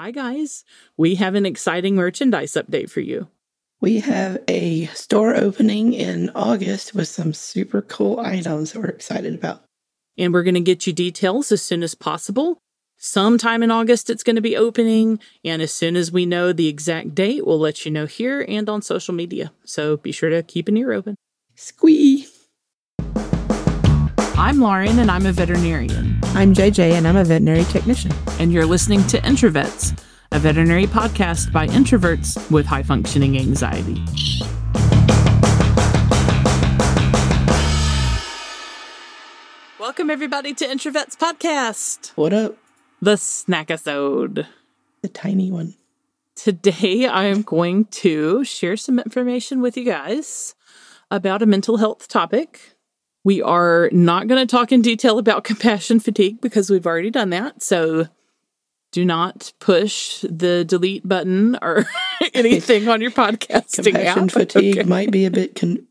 Hi, guys. We have an exciting merchandise update for you. We have a store opening in August with some super cool items that we're excited about. And we're going to get you details as soon as possible. Sometime in August, it's going to be opening. And as soon as we know the exact date, we'll let you know here and on social media. So be sure to keep an ear open. Squee! I'm Lauren, and I'm a veterinarian. I'm JJ, and I'm a veterinary technician. And you're listening to Introvets, a veterinary podcast by introverts with high functioning anxiety. Welcome, everybody, to Introvets Podcast. What up? The snackisode. The tiny one. Today, I am going to share some information with you guys about a mental health topic we are not going to talk in detail about compassion fatigue because we've already done that. So do not push the delete button or anything on your podcasting compassion app. fatigue okay. might be a bit con-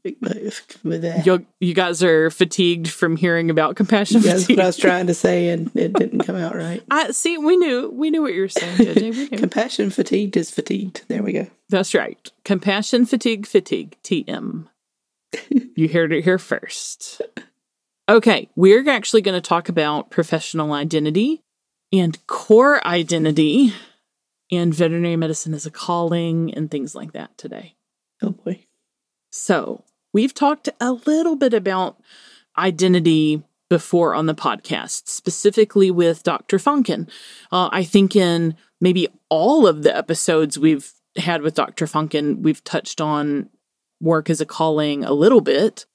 with that. You, you guys are fatigued from hearing about compassion That's fatigue. what I was trying to say, and it didn't come out right. I see. We knew. We knew what you were saying, JJ. compassion fatigued is fatigued. There we go. That's right. Compassion fatigue fatigue. TM you heard it here first. Okay, we're actually going to talk about professional identity and core identity and veterinary medicine as a calling and things like that today. Oh boy. So, we've talked a little bit about identity before on the podcast, specifically with Dr. Funkin. Uh, I think in maybe all of the episodes we've had with Dr. Funkin, we've touched on work as a calling a little bit.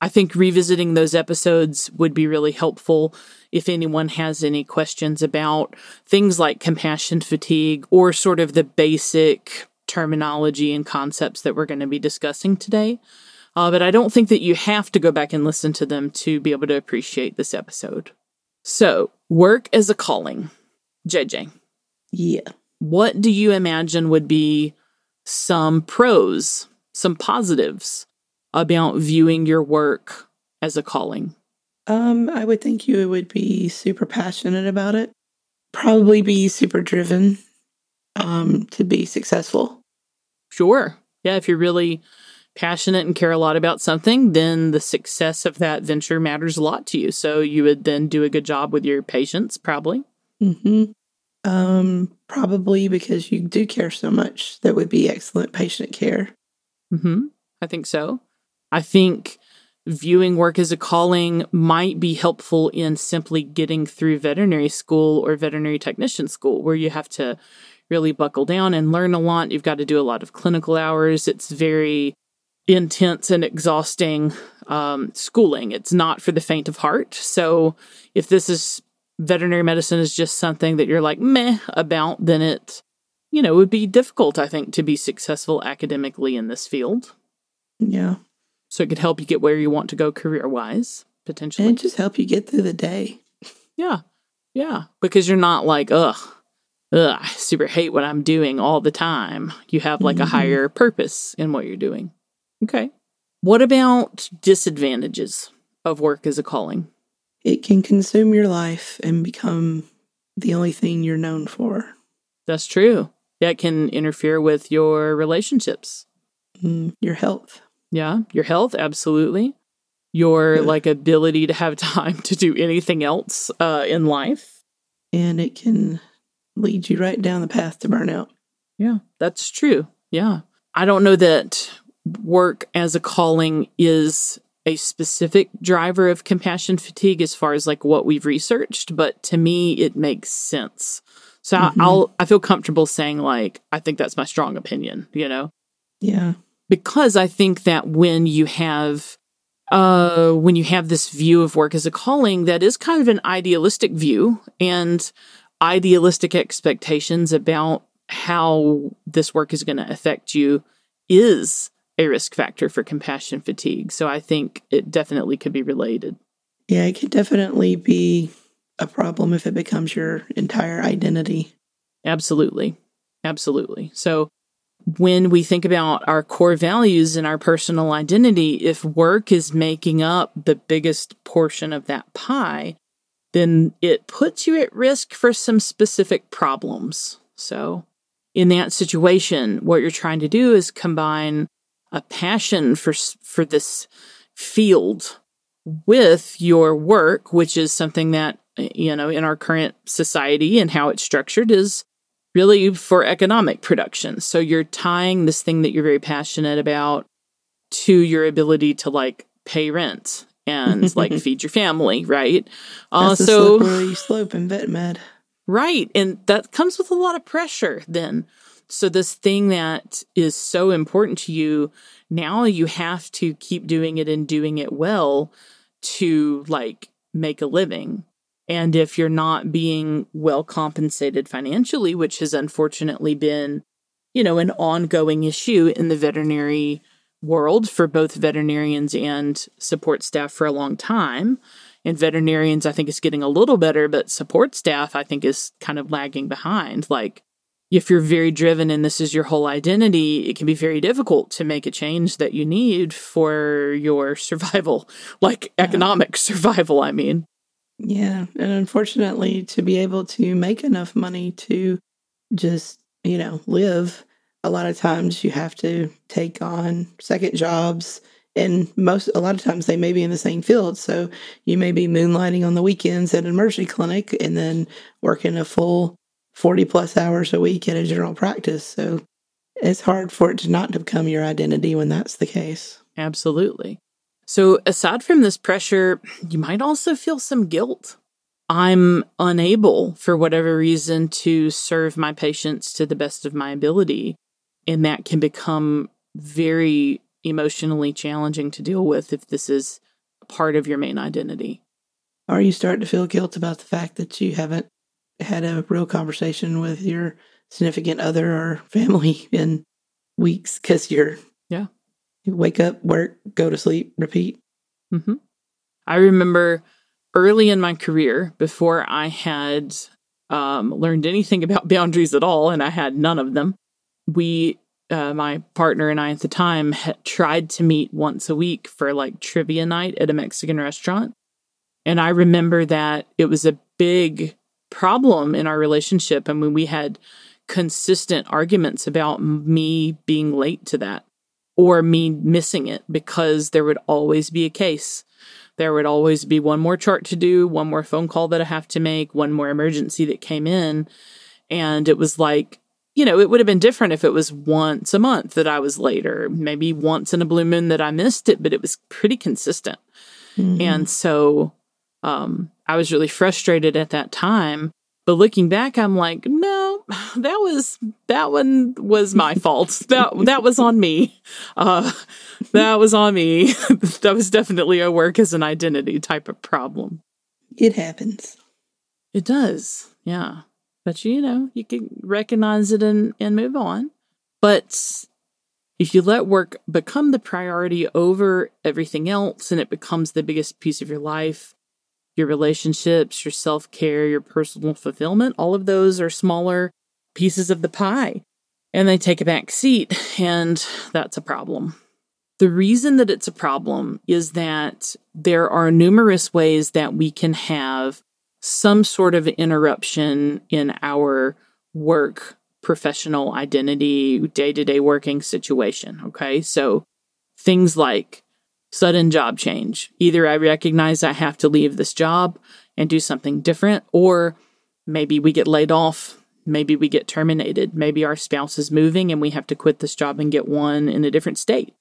I think revisiting those episodes would be really helpful if anyone has any questions about things like compassion fatigue or sort of the basic terminology and concepts that we're going to be discussing today. Uh, but I don't think that you have to go back and listen to them to be able to appreciate this episode. So, work as a calling. JJ. Yeah. What do you imagine would be some pros some positives about viewing your work as a calling? Um, I would think you would be super passionate about it. Probably be super driven um, to be successful. Sure. Yeah, if you're really passionate and care a lot about something, then the success of that venture matters a lot to you. So you would then do a good job with your patients, probably. Mm-hmm. Um, probably because you do care so much. That would be excellent patient care. Mm-hmm. I think so. I think viewing work as a calling might be helpful in simply getting through veterinary school or veterinary technician school, where you have to really buckle down and learn a lot. You've got to do a lot of clinical hours. It's very intense and exhausting um, schooling. It's not for the faint of heart. So if this is veterinary medicine is just something that you're like meh about, then it you know, it would be difficult, I think, to be successful academically in this field. Yeah. So it could help you get where you want to go career wise, potentially. And just help you get through the day. Yeah. Yeah. Because you're not like, ugh, ugh, I super hate what I'm doing all the time. You have like mm-hmm. a higher purpose in what you're doing. Okay. What about disadvantages of work as a calling? It can consume your life and become the only thing you're known for. That's true that can interfere with your relationships. Mm, your health. Yeah, your health, absolutely. Your like ability to have time to do anything else uh, in life. And it can lead you right down the path to burnout. Yeah, that's true. Yeah. I don't know that work as a calling is a specific driver of compassion fatigue as far as like what we've researched, but to me, it makes sense. So mm-hmm. I'll I feel comfortable saying like I think that's my strong opinion, you know. Yeah. Because I think that when you have uh when you have this view of work as a calling that is kind of an idealistic view and idealistic expectations about how this work is going to affect you is a risk factor for compassion fatigue. So I think it definitely could be related. Yeah, it could definitely be a problem if it becomes your entire identity. Absolutely. Absolutely. So, when we think about our core values and our personal identity, if work is making up the biggest portion of that pie, then it puts you at risk for some specific problems. So, in that situation, what you're trying to do is combine a passion for for this field with your work, which is something that you know in our current society and how it's structured is really for economic production. So you're tying this thing that you're very passionate about to your ability to like pay rent and like feed your family, right? Uh, so slippery slope in vet med, right? And that comes with a lot of pressure. Then, so this thing that is so important to you now, you have to keep doing it and doing it well to like make a living. And if you're not being well compensated financially, which has unfortunately been, you know, an ongoing issue in the veterinary world for both veterinarians and support staff for a long time. And veterinarians, I think, is getting a little better, but support staff, I think, is kind of lagging behind. Like, if you're very driven and this is your whole identity, it can be very difficult to make a change that you need for your survival, like economic survival, I mean. Yeah. And unfortunately, to be able to make enough money to just, you know, live, a lot of times you have to take on second jobs and most a lot of times they may be in the same field so you may be moonlighting on the weekends at an emergency clinic and then working a full 40 plus hours a week at a general practice so it's hard for it to not become your identity when that's the case absolutely so aside from this pressure you might also feel some guilt i'm unable for whatever reason to serve my patients to the best of my ability and that can become very emotionally challenging to deal with if this is part of your main identity. Are you starting to feel guilt about the fact that you haven't had a real conversation with your significant other or family in weeks because you're wake up work go to sleep repeat mm-hmm. i remember early in my career before i had um, learned anything about boundaries at all and i had none of them we uh, my partner and I at the time had tried to meet once a week for like trivia night at a Mexican restaurant. And I remember that it was a big problem in our relationship. I mean, we had consistent arguments about me being late to that or me missing it because there would always be a case. There would always be one more chart to do, one more phone call that I have to make, one more emergency that came in. And it was like, you know, it would have been different if it was once a month that I was later, maybe once in a blue moon that I missed it, but it was pretty consistent. Mm-hmm. And so um, I was really frustrated at that time. But looking back, I'm like, no, that was that one was my fault. That that was on me. Uh, that was on me. that was definitely a work as an identity type of problem. It happens. It does. Yeah. But you know, you can recognize it and, and move on. But if you let work become the priority over everything else and it becomes the biggest piece of your life, your relationships, your self care, your personal fulfillment, all of those are smaller pieces of the pie and they take a back seat. And that's a problem. The reason that it's a problem is that there are numerous ways that we can have some sort of interruption in our work professional identity, day to day working situation. Okay. So things like sudden job change. Either I recognize I have to leave this job and do something different, or maybe we get laid off. Maybe we get terminated. Maybe our spouse is moving and we have to quit this job and get one in a different state.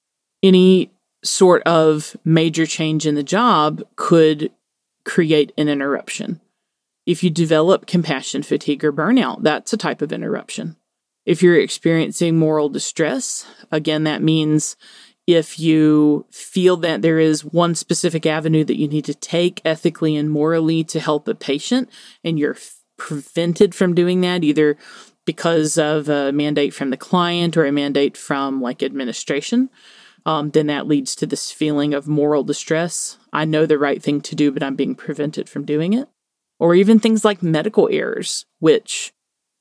Any sort of major change in the job could create an interruption. If you develop compassion fatigue or burnout, that's a type of interruption. If you're experiencing moral distress, again, that means if you feel that there is one specific avenue that you need to take ethically and morally to help a patient and you're prevented from doing that either because of a mandate from the client or a mandate from like administration, um, then that leads to this feeling of moral distress. I know the right thing to do, but I'm being prevented from doing it or even things like medical errors, which,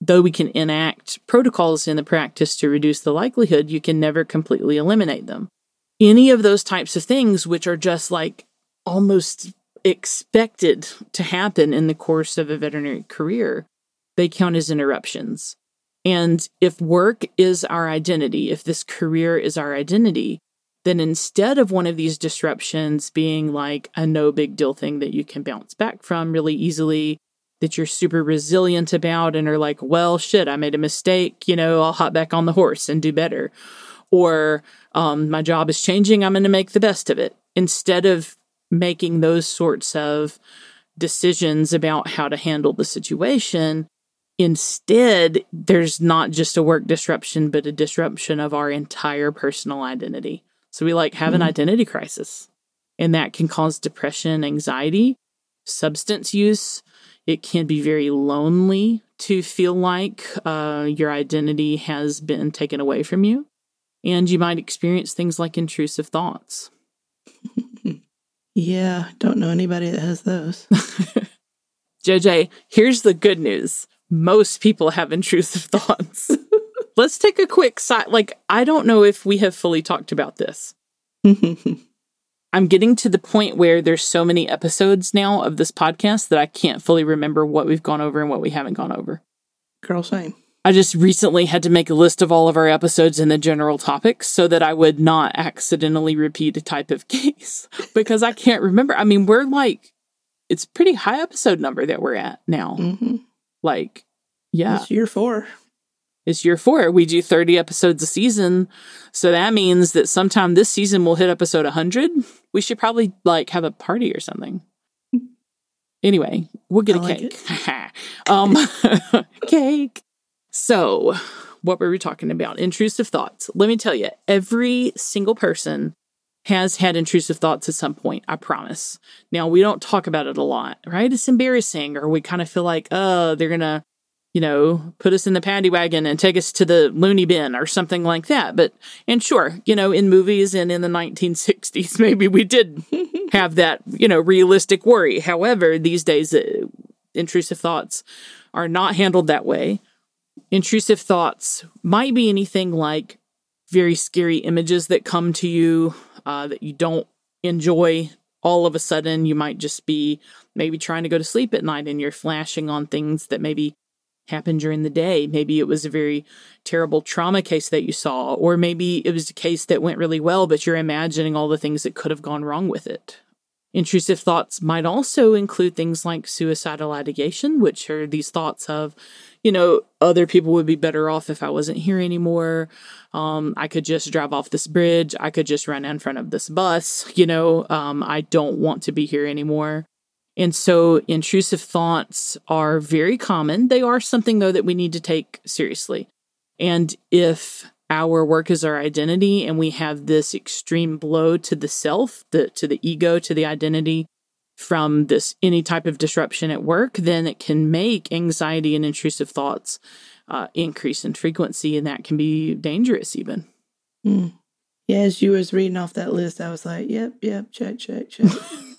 though we can enact protocols in the practice to reduce the likelihood, you can never completely eliminate them. Any of those types of things, which are just like almost expected to happen in the course of a veterinary career, they count as interruptions. And if work is our identity, if this career is our identity, then instead of one of these disruptions being like a no big deal thing that you can bounce back from really easily, that you're super resilient about and are like, well, shit, I made a mistake, you know, I'll hop back on the horse and do better. Or um, my job is changing, I'm going to make the best of it. Instead of making those sorts of decisions about how to handle the situation, instead, there's not just a work disruption, but a disruption of our entire personal identity. So we like have mm-hmm. an identity crisis, and that can cause depression, anxiety, substance use. It can be very lonely to feel like uh, your identity has been taken away from you. And you might experience things like intrusive thoughts. yeah, don't know anybody that has those. JJ, here's the good news most people have intrusive thoughts let's take a quick side. Like, I don't know if we have fully talked about this. I'm getting to the point where there's so many episodes now of this podcast that I can't fully remember what we've gone over and what we haven't gone over. Girl, same. I just recently had to make a list of all of our episodes and the general topics so that I would not accidentally repeat a type of case because I can't remember. I mean, we're like, it's pretty high episode number that we're at now. Mm-hmm. Like, yeah. It's year four. It's year four. We do 30 episodes a season. So that means that sometime this season we'll hit episode 100. We should probably like have a party or something. Anyway, we'll get I a like cake. um, cake. So, what were we talking about? Intrusive thoughts. Let me tell you, every single person has had intrusive thoughts at some point, I promise. Now, we don't talk about it a lot, right? It's embarrassing, or we kind of feel like, oh, they're going to you know, put us in the paddy wagon and take us to the loony bin or something like that. But, and sure, you know, in movies and in the 1960s, maybe we did have that, you know, realistic worry. However, these days, uh, intrusive thoughts are not handled that way. Intrusive thoughts might be anything like very scary images that come to you uh, that you don't enjoy all of a sudden you might just be maybe trying to go to sleep at night and you're flashing on things that maybe happened during the day. Maybe it was a very terrible trauma case that you saw, or maybe it was a case that went really well, but you're imagining all the things that could have gone wrong with it. Intrusive thoughts might also include things like suicidal ideation, which are these thoughts of, you know, other people would be better off if I wasn't here anymore. Um, I could just drive off this bridge. I could just run in front of this bus. You know, um, I don't want to be here anymore. And so intrusive thoughts are very common. They are something, though, that we need to take seriously. And if our work is our identity and we have this extreme blow to the self, the, to the ego, to the identity from this any type of disruption at work, then it can make anxiety and intrusive thoughts uh, increase in frequency, and that can be dangerous even. Mm. Yeah, as you was reading off that list, I was like, yep, yep, check, check, check.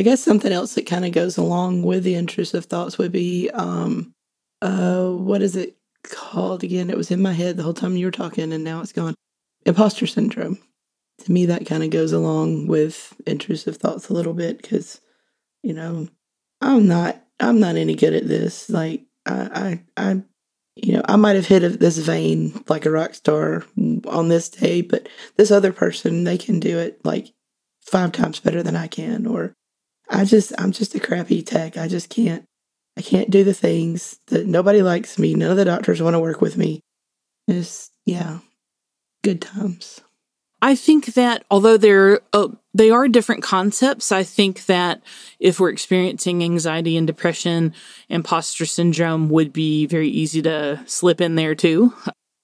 I guess something else that kind of goes along with the intrusive thoughts would be, um, uh, what is it called again? It was in my head the whole time you were talking, and now it's gone. Imposter syndrome. To me, that kind of goes along with intrusive thoughts a little bit because, you know, I'm not, I'm not any good at this. Like, I, I, I you know, I might have hit this vein like a rock star on this day, but this other person, they can do it like five times better than I can, or I just I'm just a crappy tech. I just can't I can't do the things that nobody likes me. None of the doctors want to work with me. It's yeah, good times. I think that although they're uh, they are different concepts, I think that if we're experiencing anxiety and depression, imposter syndrome would be very easy to slip in there too.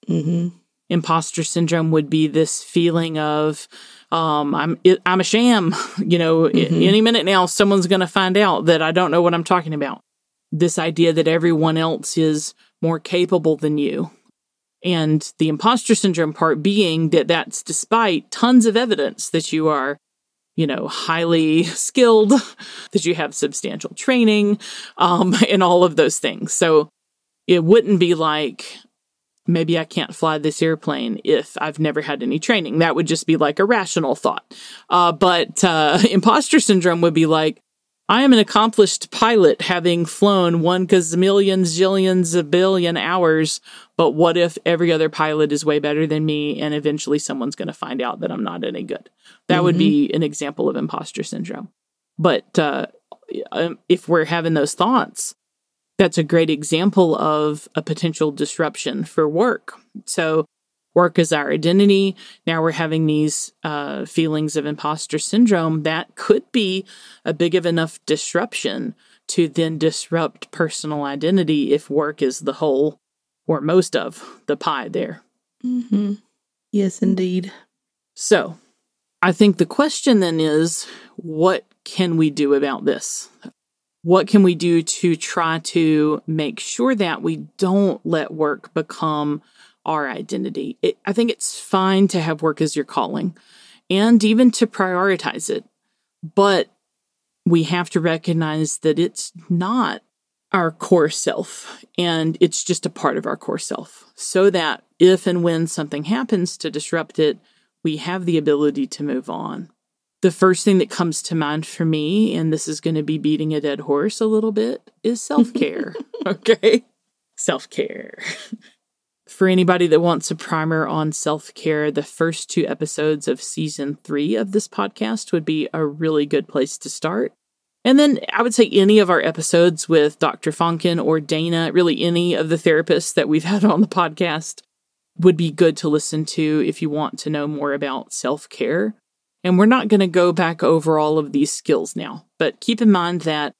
Mm-hmm. Imposter syndrome would be this feeling of um, I'm it, I'm a sham. You know, mm-hmm. any minute now, someone's going to find out that I don't know what I'm talking about. This idea that everyone else is more capable than you. And the imposter syndrome part being that that's despite tons of evidence that you are, you know, highly skilled, that you have substantial training, um, and all of those things. So it wouldn't be like, maybe I can't fly this airplane if I've never had any training. That would just be like a rational thought. Uh, but uh, imposter syndrome would be like, I am an accomplished pilot having flown one gazillion, zillions, a billion hours. But what if every other pilot is way better than me and eventually someone's going to find out that I'm not any good? That mm-hmm. would be an example of imposter syndrome. But uh, um, if we're having those thoughts, that's a great example of a potential disruption for work. So work is our identity. Now we're having these uh, feelings of imposter syndrome. That could be a big of enough disruption to then disrupt personal identity if work is the whole or most of the pie there. Mm-hmm. Yes, indeed. So I think the question then is what can we do about this? What can we do to try to make sure that we don't let work become our identity. It, I think it's fine to have work as your calling and even to prioritize it. But we have to recognize that it's not our core self and it's just a part of our core self so that if and when something happens to disrupt it, we have the ability to move on. The first thing that comes to mind for me, and this is going to be beating a dead horse a little bit, is self care. okay. Self care. For anybody that wants a primer on self care, the first two episodes of season three of this podcast would be a really good place to start. And then I would say any of our episodes with Dr. Fonken or Dana, really any of the therapists that we've had on the podcast, would be good to listen to if you want to know more about self care. And we're not going to go back over all of these skills now, but keep in mind that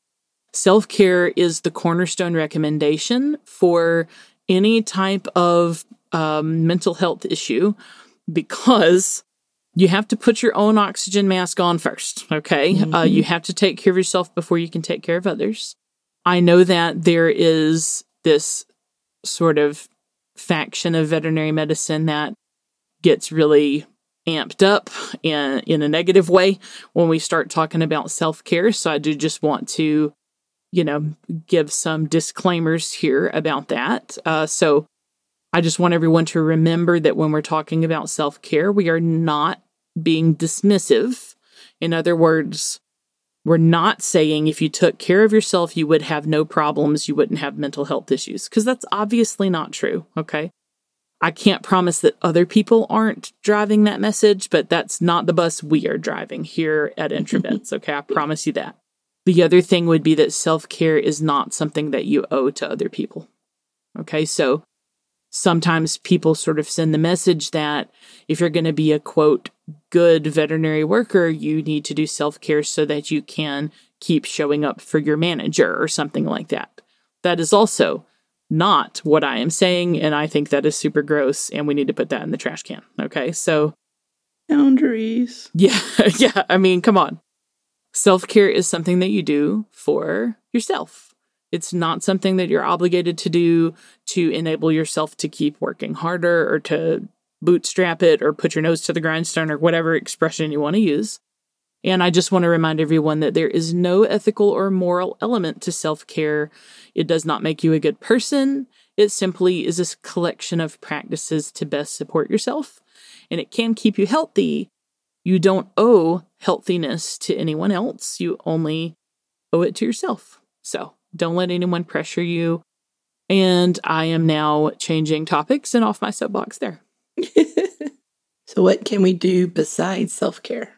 self care is the cornerstone recommendation for any type of um, mental health issue because you have to put your own oxygen mask on first. Okay. Uh, mm-hmm. Uh, you have to take care of yourself before you can take care of others. I know that there is this sort of faction of veterinary medicine that gets really amped up in, in a negative way when we start talking about self care. So I do just want to you know, give some disclaimers here about that. Uh, so I just want everyone to remember that when we're talking about self care, we are not being dismissive. In other words, we're not saying if you took care of yourself, you would have no problems, you wouldn't have mental health issues, because that's obviously not true. Okay. I can't promise that other people aren't driving that message, but that's not the bus we are driving here at Introvets. okay. I promise you that. The other thing would be that self care is not something that you owe to other people. Okay, so sometimes people sort of send the message that if you're going to be a quote, good veterinary worker, you need to do self care so that you can keep showing up for your manager or something like that. That is also not what I am saying, and I think that is super gross, and we need to put that in the trash can. Okay, so boundaries. Yeah, yeah. I mean, come on. Self care is something that you do for yourself. It's not something that you're obligated to do to enable yourself to keep working harder or to bootstrap it or put your nose to the grindstone or whatever expression you want to use. And I just want to remind everyone that there is no ethical or moral element to self care. It does not make you a good person. It simply is a collection of practices to best support yourself. And it can keep you healthy, you don't owe healthiness to anyone else. You only owe it to yourself. So don't let anyone pressure you. And I am now changing topics and off my soapbox there. so, what can we do besides self care?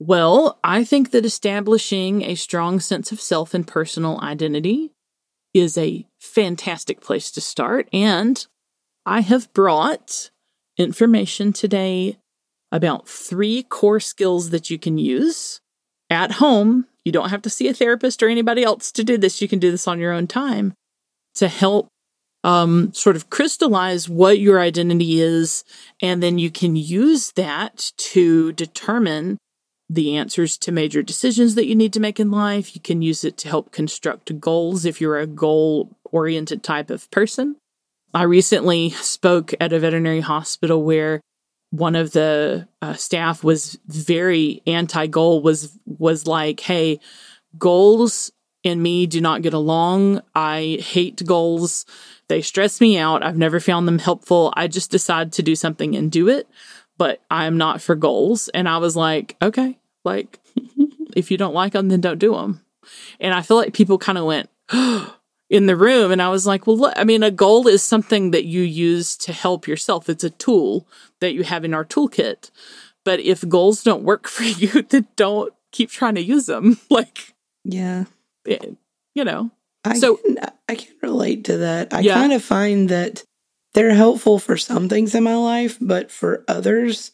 Well, I think that establishing a strong sense of self and personal identity is a fantastic place to start. And I have brought information today about three core skills that you can use at home. You don't have to see a therapist or anybody else to do this. You can do this on your own time to help um, sort of crystallize what your identity is. And then you can use that to determine the answers to major decisions that you need to make in life. You can use it to help construct goals if you're a goal oriented type of person. I recently spoke at a veterinary hospital where one of the uh, staff was very anti-goal was was like hey goals and me do not get along. I hate goals. They stress me out. I've never found them helpful. I just decide to do something and do it but i'm not for goals and i was like okay like if you don't like them then don't do them And I feel like people kind of went, in the room. And I was like, well, look, I mean, a goal is something that you use to help yourself. It's a tool that you have in our toolkit. But if goals don't work for you, then don't keep trying to use them. like, Yeah. eh, you know, I So- can, I can relate to that. I Yeah. kind of find that they're helpful for some things in my life, but for others,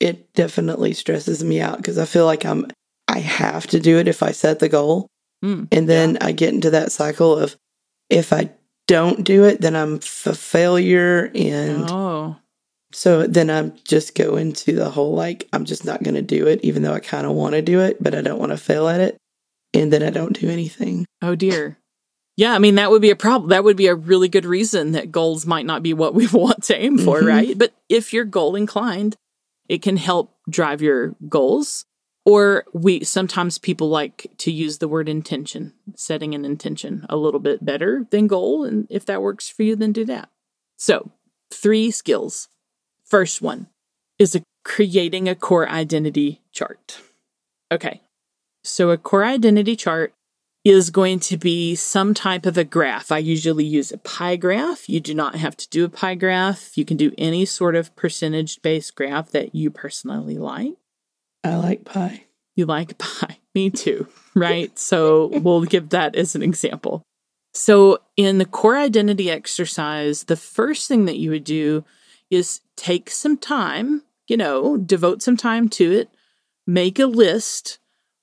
it definitely stresses me out because I feel like I'm I have to do it if I set the goal. Mm, And then I get into that cycle of if I don't do it, then I'm a failure. And oh, so then I'm just go into the whole like, I'm just not going to do it, even though I kind of want to do it, but I don't want to fail at it. And then I don't do anything. oh dear. Yeah, I mean, that would be a problem. That would be a really good reason that goals might not be what we want to aim for, Mhm. right? But if you're goal inclined, it can help drive your goals. Or we sometimes people like to use the word intention, setting an intention a little bit better than goal. And if that works for you, then do that. So, three skills. First one is a, creating a core identity chart. Okay. So, a core identity chart is going to be some type of a graph. I usually use a pie graph. You do not have to do a pie graph. You can do any sort of percentage based graph that you personally like. I like pie. You like pie. Me too, right? so we'll give that as an example. So, in the core identity exercise, the first thing that you would do is take some time, you know, devote some time to it, make a list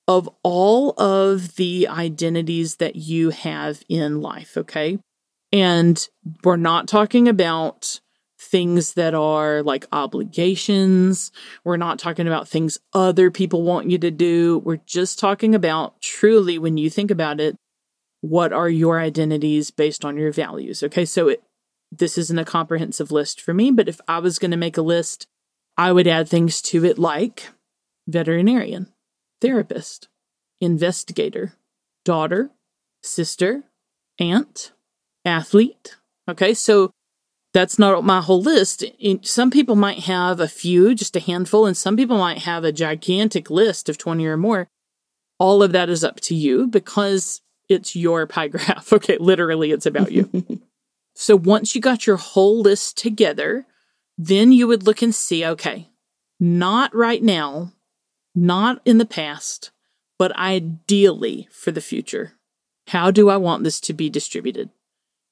of all of the identities that you have in life, okay? And we're not talking about things that are like obligations. We're not talking about things other people want you to do. We're just talking about truly, when you think about it, what are your identities based on your values? Okay, so it, this isn't a comprehensive list for me, but if I was going to make a list, I would add things to it like veterinarian, therapist, investigator, daughter, sister, aunt, athlete. Okay, so that's not my whole list. Some people might have a few, just a handful, and some people might have a gigantic list of 20 or more. All of that is up to you because it's your pie graph. Okay, literally, it's about you. so once you got your whole list together, then you would look and see okay, not right now, not in the past, but ideally for the future. How do I want this to be distributed?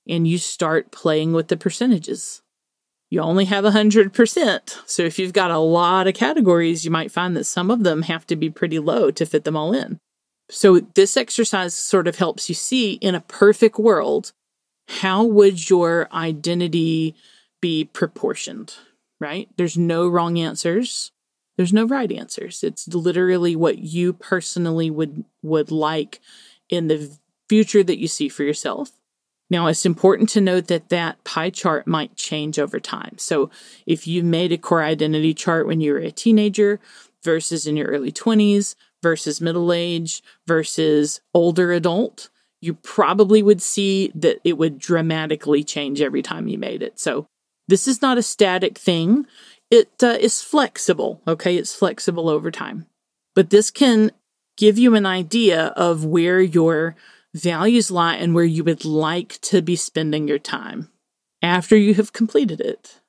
and you start playing with the percentages. You only have 100%. So if you've got a lot of categories, you might find that some of them have to be pretty low to fit them all in. So this exercise sort of helps you see in a perfect world, how would your identity be proportioned, right? There's no wrong answers. There's no right answers. It's literally what you personally would would like in the future that you see for yourself. Now, it's important to note that that pie chart might change over time. So, if you made a core identity chart when you were a teenager versus in your early 20s versus middle age versus older adult, you probably would see that it would dramatically change every time you made it. So, this is not a static thing. It uh, is flexible, okay? It's flexible over time. But this can give you an idea of where your values lie and where you would like to be spending your time after you have completed it.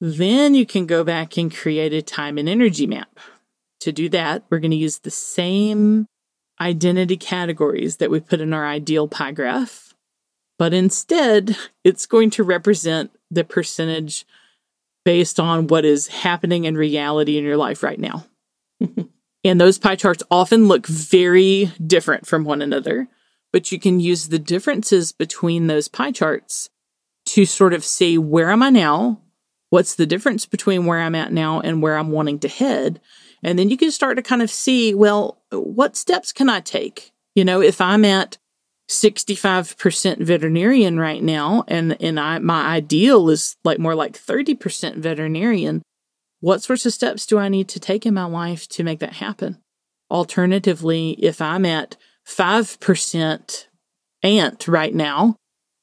Then you can go back and create a time and energy map. To do that, we're going to use the same identity categories that we put in our ideal pie graph, but instead, it's going to represent the percentage based on what is happening in reality in your life right now. and those pie charts often look very different from one another but you can use the differences between those pie charts to sort of see where am I now? What's the difference between where I'm at now and where I'm wanting to head? And then you can start to kind of see, well, what steps can I take? You know, if I'm at 65% veterinarian right now and and I my ideal is like more like 30% veterinarian, what sorts of steps do I need to take in my life to make that happen? Alternatively, if I'm at 5% aunt right now,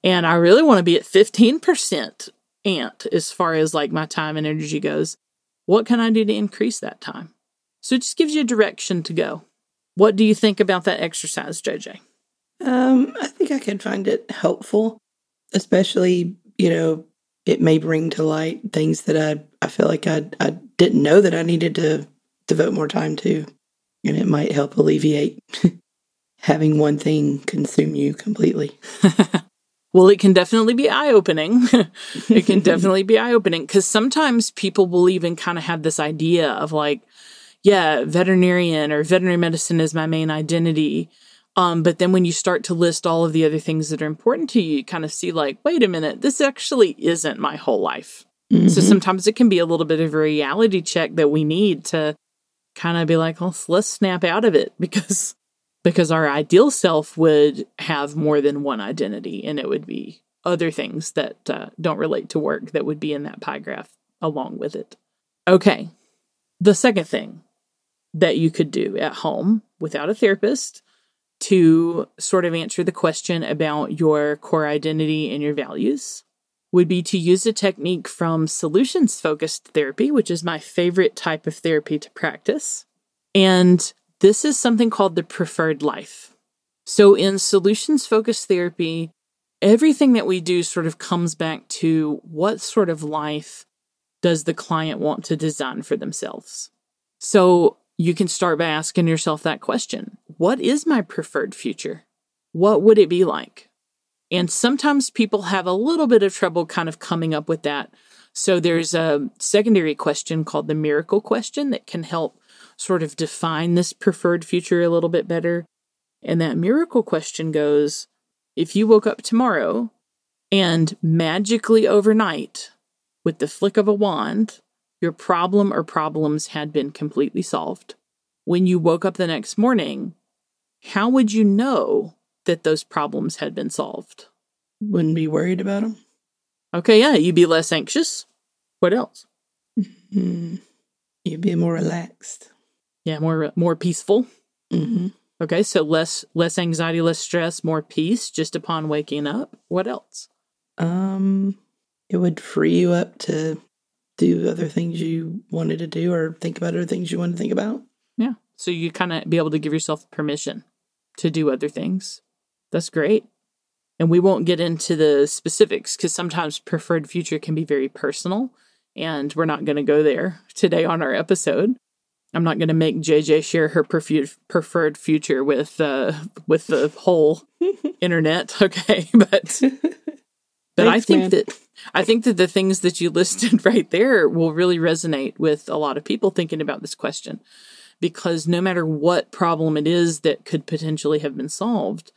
and I really want to be at 15% aunt as far as like my time and energy goes. What can I do to increase that time? So it just gives you a direction to go. What do you think about that exercise, JJ? Um, I think I could find it helpful, especially, you know, it may bring to light things that I, I feel like I, I didn't know that I needed to devote more time to. And it might help alleviate having one thing consume you completely. well, it can definitely be eye opening. it can definitely be eye opening because sometimes people will even kind of have this idea of like, yeah, veterinarian or veterinary medicine is my main identity. Um, but then when you start to list all of the other things that are important to you, you kind of see like, wait a minute, this actually isn't my whole life. Mm-hmm. So sometimes it can be a little bit of a reality check that we need to kind of be like, let's let's snap out of it because because our ideal self would have more than one identity, and it would be other things that uh, don't relate to work that would be in that pie graph along with it. Okay, the second thing that you could do at home without a therapist to sort of answer the question about your core identity and your values would be to use a technique from solutions focused therapy, which is my favorite type of therapy to practice. And this is something called the preferred life. So, in solutions focused therapy, everything that we do sort of comes back to what sort of life does the client want to design for themselves? So, you can start by asking yourself that question What is my preferred future? What would it be like? And sometimes people have a little bit of trouble kind of coming up with that. So there's a secondary question called the miracle question that can help sort of define this preferred future a little bit better. And that miracle question goes if you woke up tomorrow and magically overnight, with the flick of a wand, your problem or problems had been completely solved. When you woke up the next morning, how would you know that those problems had been solved? Wouldn't be worried about them. Okay, yeah, you'd be less anxious. What else? Mm-hmm. You'd be more relaxed. Yeah, more more peaceful. Mm-hmm. Okay, so less less anxiety, less stress, more peace just upon waking up. What else? Um, it would free you up to do other things you wanted to do or think about other things you wanted to think about. Yeah. So you kind of be able to give yourself permission to do other things. That's great. And we won't get into the specifics because sometimes preferred future can be very personal. And we're not going to go there today on our episode. I'm not going to make JJ share her preferred future with uh, with the whole internet, okay? But but Thanks, I think man. that I think that the things that you listed right there will really resonate with a lot of people thinking about this question because no matter what problem it is that could potentially have been solved,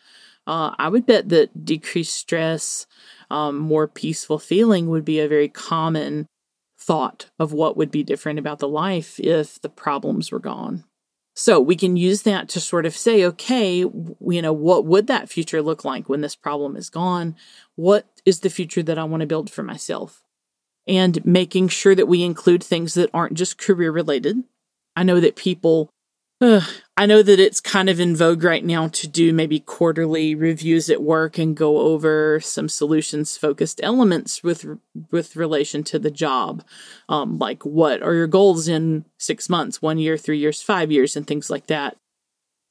uh, I would bet that decreased stress, um, more peaceful feeling would be a very common thought of what would be different about the life if the problems were gone. So we can use that to sort of say, okay, you know, what would that future look like when this problem is gone? What is the future that I want to build for myself? And making sure that we include things that aren't just career related. I know that people I know that it's kind of in vogue right now to do maybe quarterly reviews at work and go over some solutions focused elements with with relation to the job, um, like what are your goals in six months, one year, three years, five years, and things like that.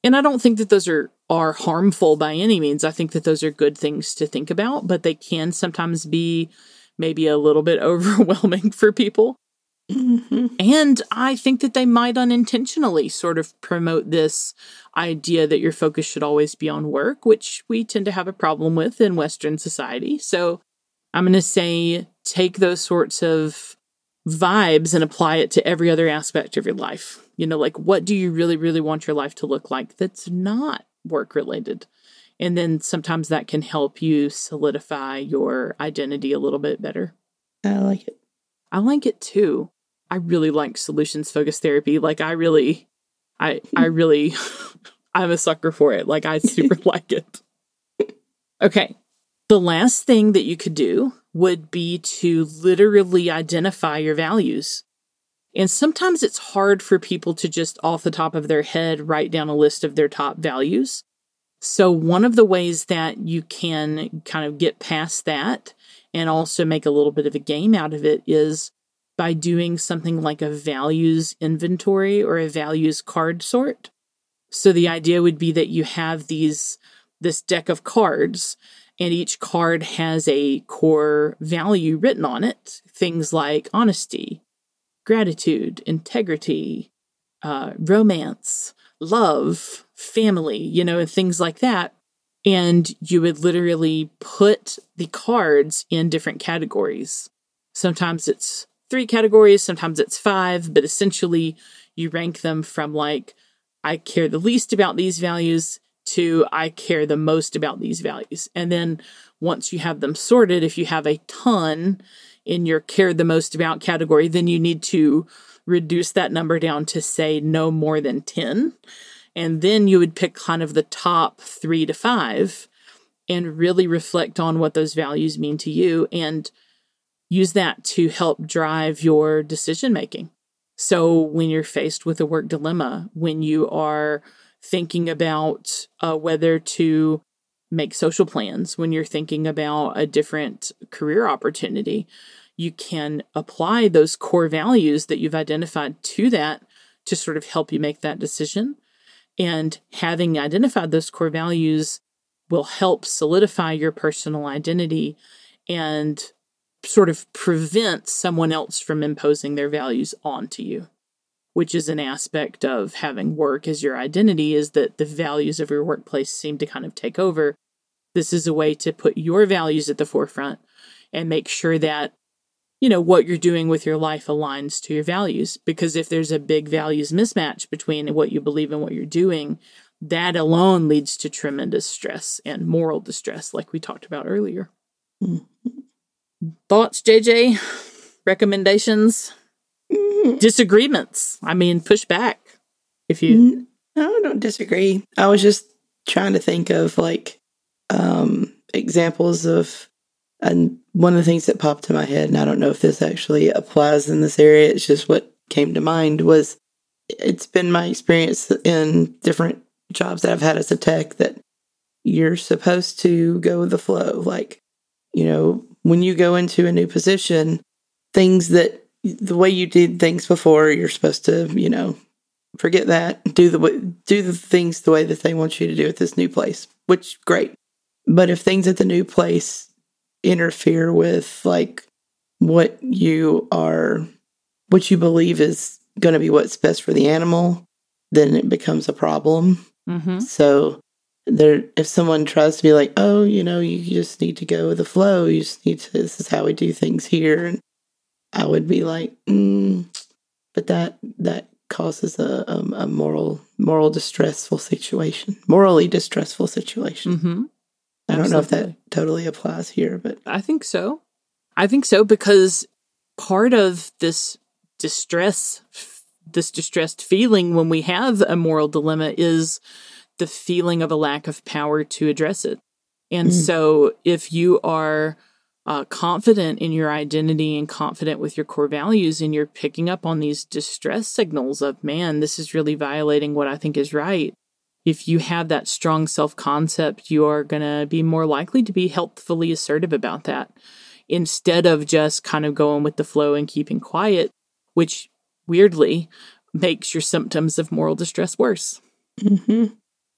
And I don't think that those are are harmful by any means. I think that those are good things to think about, but they can sometimes be maybe a little bit overwhelming for people. Mm-hmm. And I think that they might unintentionally sort of promote this idea that your focus should always be on work, which we tend to have a problem with in Western society. So I'm going to say take those sorts of vibes and apply it to every other aspect of your life. You know, like what do you really, really want your life to look like that's not work related? And then sometimes that can help you solidify your identity a little bit better. I like it. I like it too. I really like solutions focused therapy. Like I really I I really I'm a sucker for it. Like I super like it. Okay. The last thing that you could do would be to literally identify your values. And sometimes it's hard for people to just off the top of their head write down a list of their top values. So, one of the ways that you can kind of get past that and also make a little bit of a game out of it is by doing something like a values inventory or a values card sort. So the idea would be that you have these this deck of cards, and each card has a core value written on it. Things like honesty, gratitude, integrity, uh, romance, love, family, you know, and things like that. And you would literally put the cards in different categories. Sometimes it's three categories, sometimes it's five, but essentially you rank them from like, I care the least about these values to I care the most about these values. And then once you have them sorted, if you have a ton in your care the most about category, then you need to reduce that number down to say no more than 10. And then you would pick kind of the top three to five and really reflect on what those values mean to you and use that to help drive your decision making. So when you're faced with a work dilemma, when you are thinking about uh, whether to make social plans, when you're thinking about a different career opportunity, you can apply those core values that you've identified to that to sort of help you make that decision. And having identified those core values will help solidify your personal identity and sort of prevent someone else from imposing their values onto you which is an aspect of having work as your identity is that the values of your workplace seem to kind of take over. This is a way to put your values at the forefront and make sure that you know what you're doing with your life aligns to your values. Because if there's a big values mismatch between what you believe and what you're doing that alone leads to tremendous stress and moral distress like we talked about earlier. Mm-hmm. Thoughts jj recommendations mm-hmm. disagreements i mean push back if you no i don't disagree i was just trying to think of like um examples of and one of the things that popped to my head, and I don't know if this actually applies in this area, it's just what came to mind was it's been my experience in different jobs that I've had as a tech that you're supposed to go with the flow. Like, you know, when you go into a new position, things that the way you did things before, you're supposed to, you know, forget that, do the do the things the way that they want you to do at this new place, which great. But if things at the new place interfere with like what you are what you believe is going to be what's best for the animal then it becomes a problem mm-hmm. so there if someone tries to be like oh you know you just need to go with the flow you just need to this is how we do things here and i would be like mm, but that that causes a, a, a moral moral distressful situation morally distressful situation mm-hmm. I don't know if that totally applies here, but I think so. I think so because part of this distress, this distressed feeling when we have a moral dilemma is the feeling of a lack of power to address it. And mm. so if you are uh, confident in your identity and confident with your core values, and you're picking up on these distress signals of, man, this is really violating what I think is right, if you have that strong self concept, you are going to be more likely to be healthfully assertive about that instead of just kind of going with the flow and keeping quiet, which weirdly makes your symptoms of moral distress worse. Mm-hmm.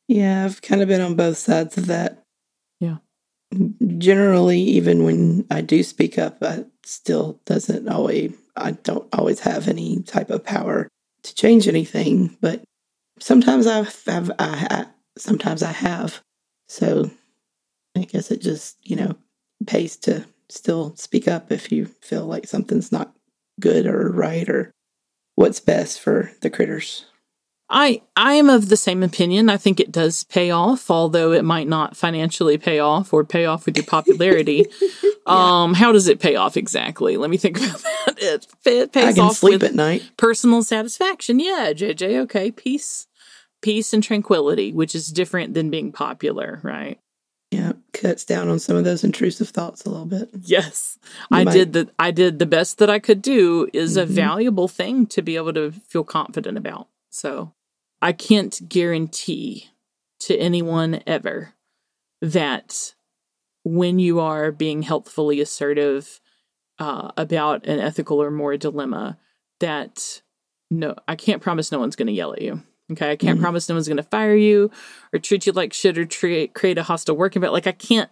Yeah, I've kind of been on both sides of that. Yeah. Generally, even when I do speak up, I still doesn't always, I don't always have any type of power to change anything, but sometimes I've, I've I, I, sometimes I have. So I guess it just you know pays to still speak up if you feel like something's not good or right or what's best for the critters. I I am of the same opinion. I think it does pay off, although it might not financially pay off or pay off with your popularity. yeah. Um, how does it pay off exactly? Let me think about that. It, it pays I can off sleep at night. Personal satisfaction. Yeah, JJ. Okay, peace peace and tranquility, which is different than being popular, right? Yeah, cuts down on some of those intrusive thoughts a little bit. Yes. You I might. did the I did the best that I could do is mm-hmm. a valuable thing to be able to feel confident about. So, I can't guarantee to anyone ever that when you are being helpfully assertive uh, about an ethical or moral dilemma, that no, I can't promise no one's going to yell at you Okay. I can't Mhm. promise no one's going to fire you or treat you like shit or tre- create a hostile work environment. Like I can't,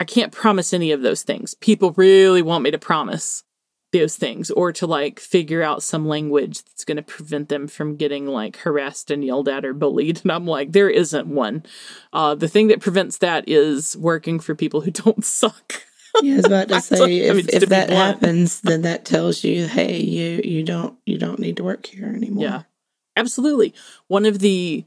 I can't promise any of those things. People really want me to promise those things or to like figure out some language that's going to prevent them from getting like harassed and yelled at or bullied. And I'm like, there isn't one. Uh, the thing that prevents that is working for people who don't suck. Yeah, I was about to say what- I if, mean, if that blunt. happens, then that tells you, hey, you you don't you don't need to work here anymore. Yeah, absolutely. One of the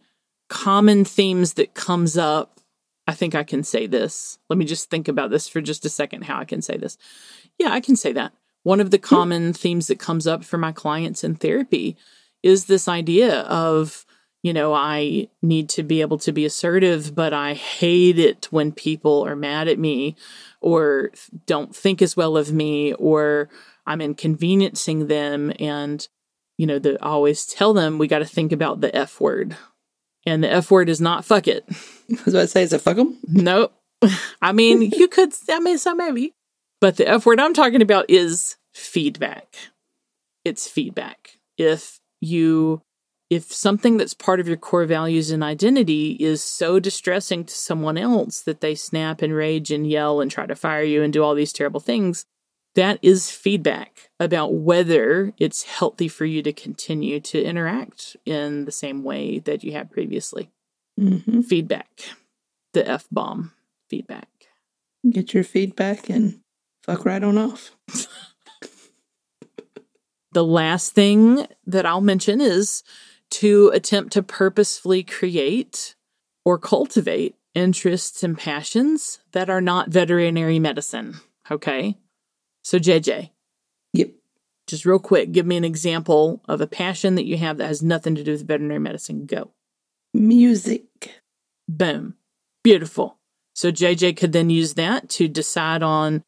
common themes that comes up, I think I can say this. Let me just think about this for just a second how I can say this. Yeah, I can say that. One of the common themes that comes up for my clients in therapy is this idea of, you know, I need to be able to be assertive, but I hate it when people are mad at me or don't think as well of me or I'm inconveniencing them and you know, the, I always tell them we got to think about the F word. And the F word is not fuck it. I was about to say, is it fuck them? Nope. I mean, you could, I mean, so maybe. But the F word I'm talking about is feedback. It's feedback. If you, if something that's part of your core values and identity is so distressing to someone else that they snap and rage and yell and try to fire you and do all these terrible things, that is feedback about whether it's healthy for you to continue to interact in the same way that you had previously. Mm-hmm. Feedback, the F bomb feedback. Get your feedback and fuck right on off. The last thing that I'll mention is to attempt to purposefully create or cultivate interests and passions that are not veterinary medicine. Okay. So, JJ, Yep. just real quick, give me an example of a passion that you have that has nothing to do with veterinary medicine. Go. Music. Boom. Beautiful. So JJ could then use that to decide on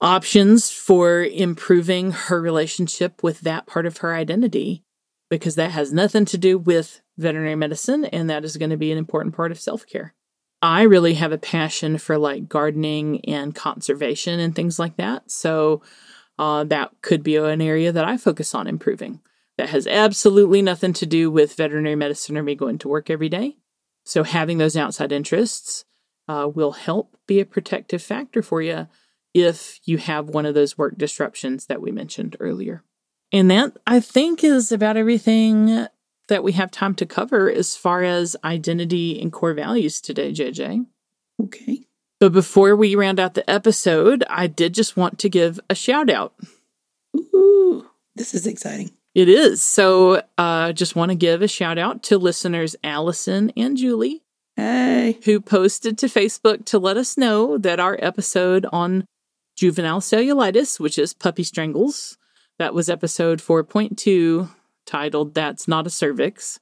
options for improving her relationship with that part of her identity because that has nothing to do with veterinary medicine and that is going to be an important part of self-care. I really have a passion for like gardening and conservation and things like that. So uh, that could be an area that I focus on improving. That has absolutely nothing to do with veterinary medicine or me going to work every day. So having those outside interests uh, will help be a protective factor for you if you have one of those work disruptions that we mentioned earlier. And that I think is about everything that we have time to cover as far as identity and core values today, JJ. Okay. But before we round out the episode, I did just want to give a shout out. Ooh, this is exciting. It is. So uh just want to give a shout out to listeners Allison and Julie Hey. who posted to Facebook to let us know that our episode on juvenile cellulitis, which is puppy strangles, that was episode 4.2 titled That's Not a Cervix.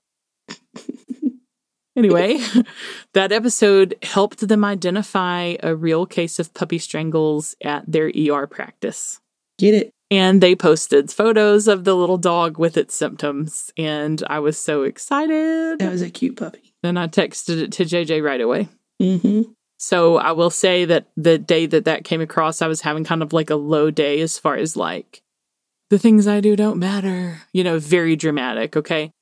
anyway, that episode helped them identify a real case of puppy strangles at their ER practice. Get it. And they posted photos of the little dog with its symptoms. And I was so excited. That was a cute puppy. And I texted it to JJ right away. Mm-hmm. So I will say that the day that that came across, I was having kind of like a low day as far as like the things I do don't matter, you know, very dramatic. Okay.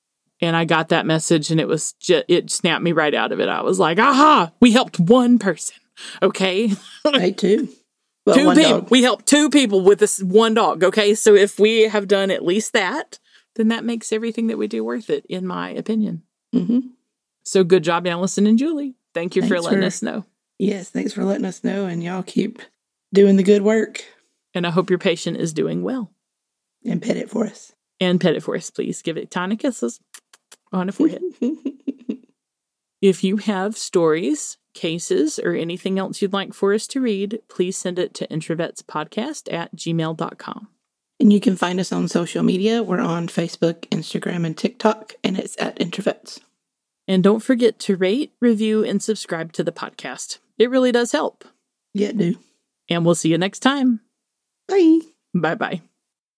And I got that message and it was just, it snapped me right out of it. I was like, aha, we helped one person. Okay. Hey, two. Well, two people. dog. We helped two people with this one dog. Okay. So if we have done at least that, then that makes everything that we do worth it, in my opinion. Mm-hmm. So good job, Allison and Julie. Thank you for letting for- us know. Yes, thanks for letting us know, and y'all keep doing the good work And I hope your patient is doing well. and pet it for us. And pet it for us, please. Give it tiny kisses on the forehead. if you have stories, cases, or anything else you'd like for us to read, please send it to introvetspodcast at gmail.com. and you can find us on social media. We're on Facebook, Instagram, and TikTok, and it's at Introvets. And don't forget to rate, review, and subscribe to the podcast. It really does help. Yeah, do. And we'll see you next time. Bye. Bye bye.